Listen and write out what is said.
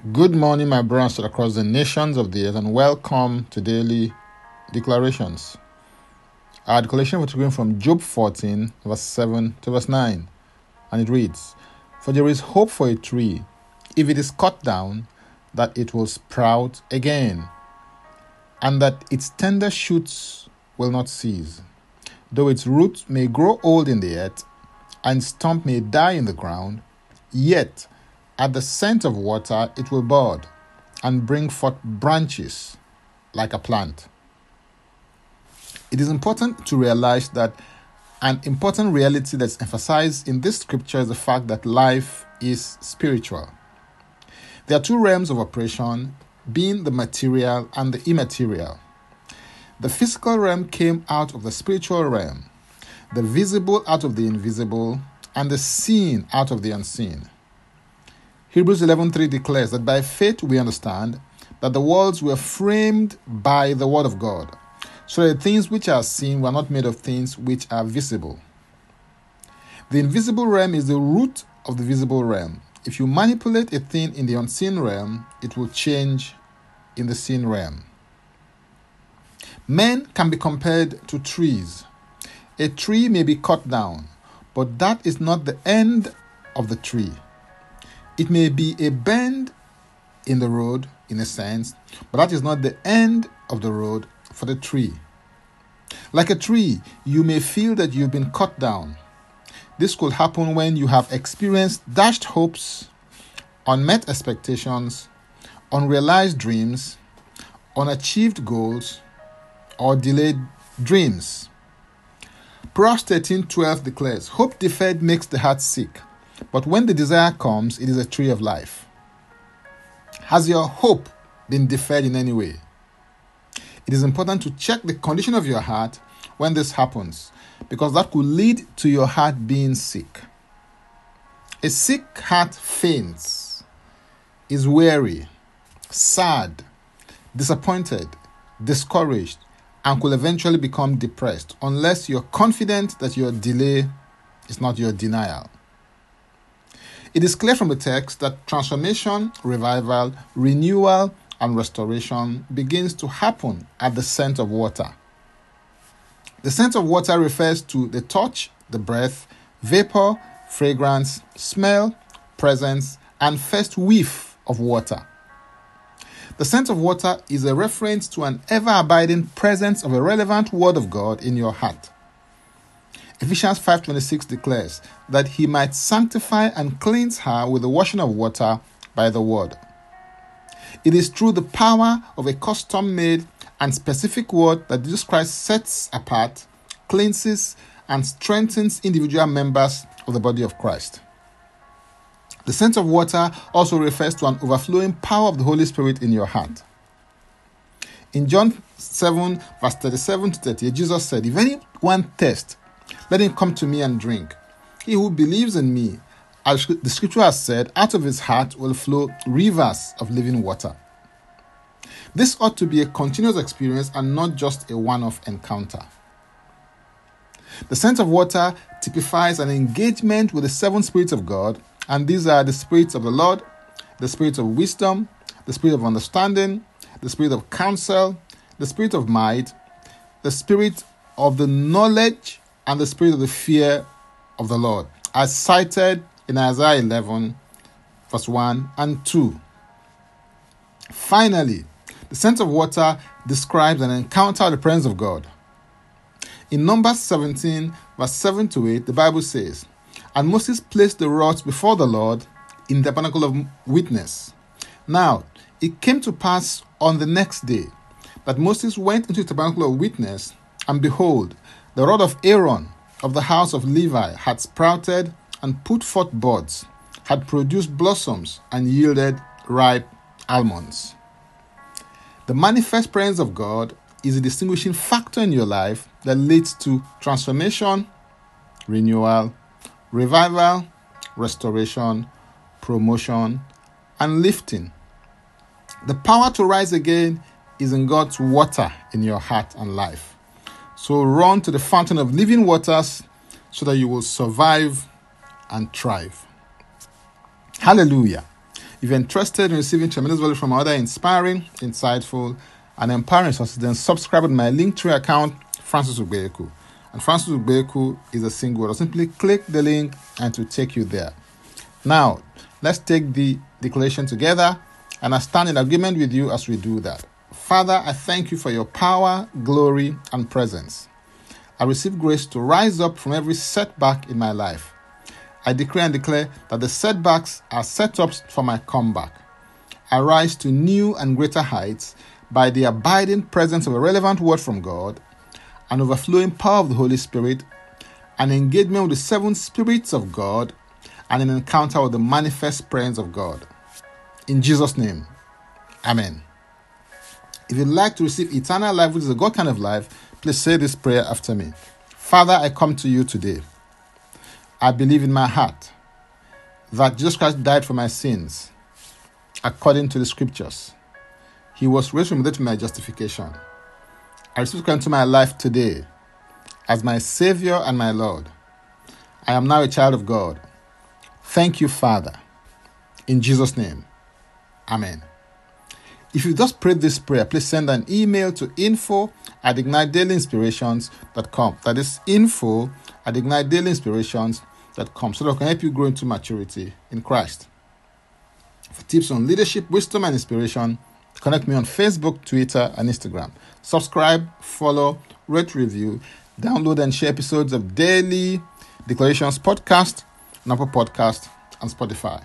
Good morning, my brothers across the nations of the earth, and welcome to daily declarations. Our declaration was taken from Job 14, verse 7 to verse 9, and it reads For there is hope for a tree, if it is cut down, that it will sprout again, and that its tender shoots will not cease. Though its roots may grow old in the earth, and stump may die in the ground, yet at the scent of water, it will bud and bring forth branches like a plant. It is important to realize that an important reality that's emphasized in this scripture is the fact that life is spiritual. There are two realms of operation, being the material and the immaterial. The physical realm came out of the spiritual realm, the visible out of the invisible, and the seen out of the unseen. Hebrews 11:3 declares that by faith we understand that the worlds were framed by the word of God, so that things which are seen were not made of things which are visible. The invisible realm is the root of the visible realm. If you manipulate a thing in the unseen realm, it will change in the seen realm. Men can be compared to trees. A tree may be cut down, but that is not the end of the tree. It may be a bend in the road, in a sense, but that is not the end of the road for the tree. Like a tree, you may feel that you've been cut down. This could happen when you have experienced dashed hopes, unmet expectations, unrealized dreams, unachieved goals, or delayed dreams. Proverbs 13:12 declares, "Hope deferred makes the heart sick, but when the desire comes, it is a tree of life. Has your hope been deferred in any way? It is important to check the condition of your heart when this happens because that could lead to your heart being sick. A sick heart faints, is weary, sad, disappointed, discouraged, and could eventually become depressed unless you're confident that your delay is not your denial. It is clear from the text that transformation, revival, renewal, and restoration begins to happen at the scent of water. The scent of water refers to the touch, the breath, vapor, fragrance, smell, presence, and first whiff of water. The scent of water is a reference to an ever abiding presence of a relevant word of God in your heart. Ephesians 5:26 declares that he might sanctify and cleanse her with the washing of water by the word. It is through the power of a custom-made and specific word that Jesus Christ sets apart, cleanses, and strengthens individual members of the body of Christ. The sense of water also refers to an overflowing power of the Holy Spirit in your heart. In John 7, verse 37 to 38, Jesus said, If anyone thirst, let him come to me and drink. He who believes in me, as the scripture has said, out of his heart will flow rivers of living water. This ought to be a continuous experience and not just a one off encounter. The scent of water typifies an engagement with the seven spirits of God, and these are the spirits of the Lord, the spirit of wisdom, the spirit of understanding, the spirit of counsel, the spirit of might, the spirit of the knowledge and the spirit of the fear of the Lord, as cited in Isaiah 11, verse 1 and 2. Finally, the scent of water describes an encounter with the presence of God. In Numbers 17, verse 7 to 8, the Bible says, And Moses placed the rods before the Lord in the tabernacle of witness. Now, it came to pass on the next day that Moses went into the tabernacle of witness, and behold, the rod of Aaron of the house of Levi had sprouted and put forth buds, had produced blossoms, and yielded ripe almonds. The manifest presence of God is a distinguishing factor in your life that leads to transformation, renewal, revival, restoration, promotion, and lifting. The power to rise again is in God's water in your heart and life. So run to the fountain of living waters so that you will survive and thrive. Hallelujah. If you're interested in receiving tremendous value from other inspiring, insightful, and empowering sources, then subscribe to my Linktree account, Francis Ubeku. And Francis Ubeku is a single word. Simply click the link and to take you there. Now, let's take the declaration together, and I stand in agreement with you as we do that. Father, I thank you for your power, glory, and presence. I receive grace to rise up from every setback in my life. I decree and declare that the setbacks are setups for my comeback. I rise to new and greater heights by the abiding presence of a relevant word from God, an overflowing power of the Holy Spirit, an engagement with the seven spirits of God, and an encounter with the manifest presence of God. In Jesus' name, Amen. If you'd like to receive eternal life, which is a God kind of life, please say this prayer after me. Father, I come to you today. I believe in my heart that Jesus Christ died for my sins according to the scriptures. He was raised from death for my justification. I receive Christ into my life today as my Savior and my Lord. I am now a child of God. Thank you, Father. In Jesus' name, Amen. If you just prayed this prayer, please send an email to info at ignitedailyinspirations.com. That is info at ignitedailyinspirations.com so that I can help you grow into maturity in Christ. For tips on leadership, wisdom, and inspiration, connect me on Facebook, Twitter, and Instagram. Subscribe, follow, rate, review, download, and share episodes of Daily Declarations Podcast, Apple Podcast, and Spotify.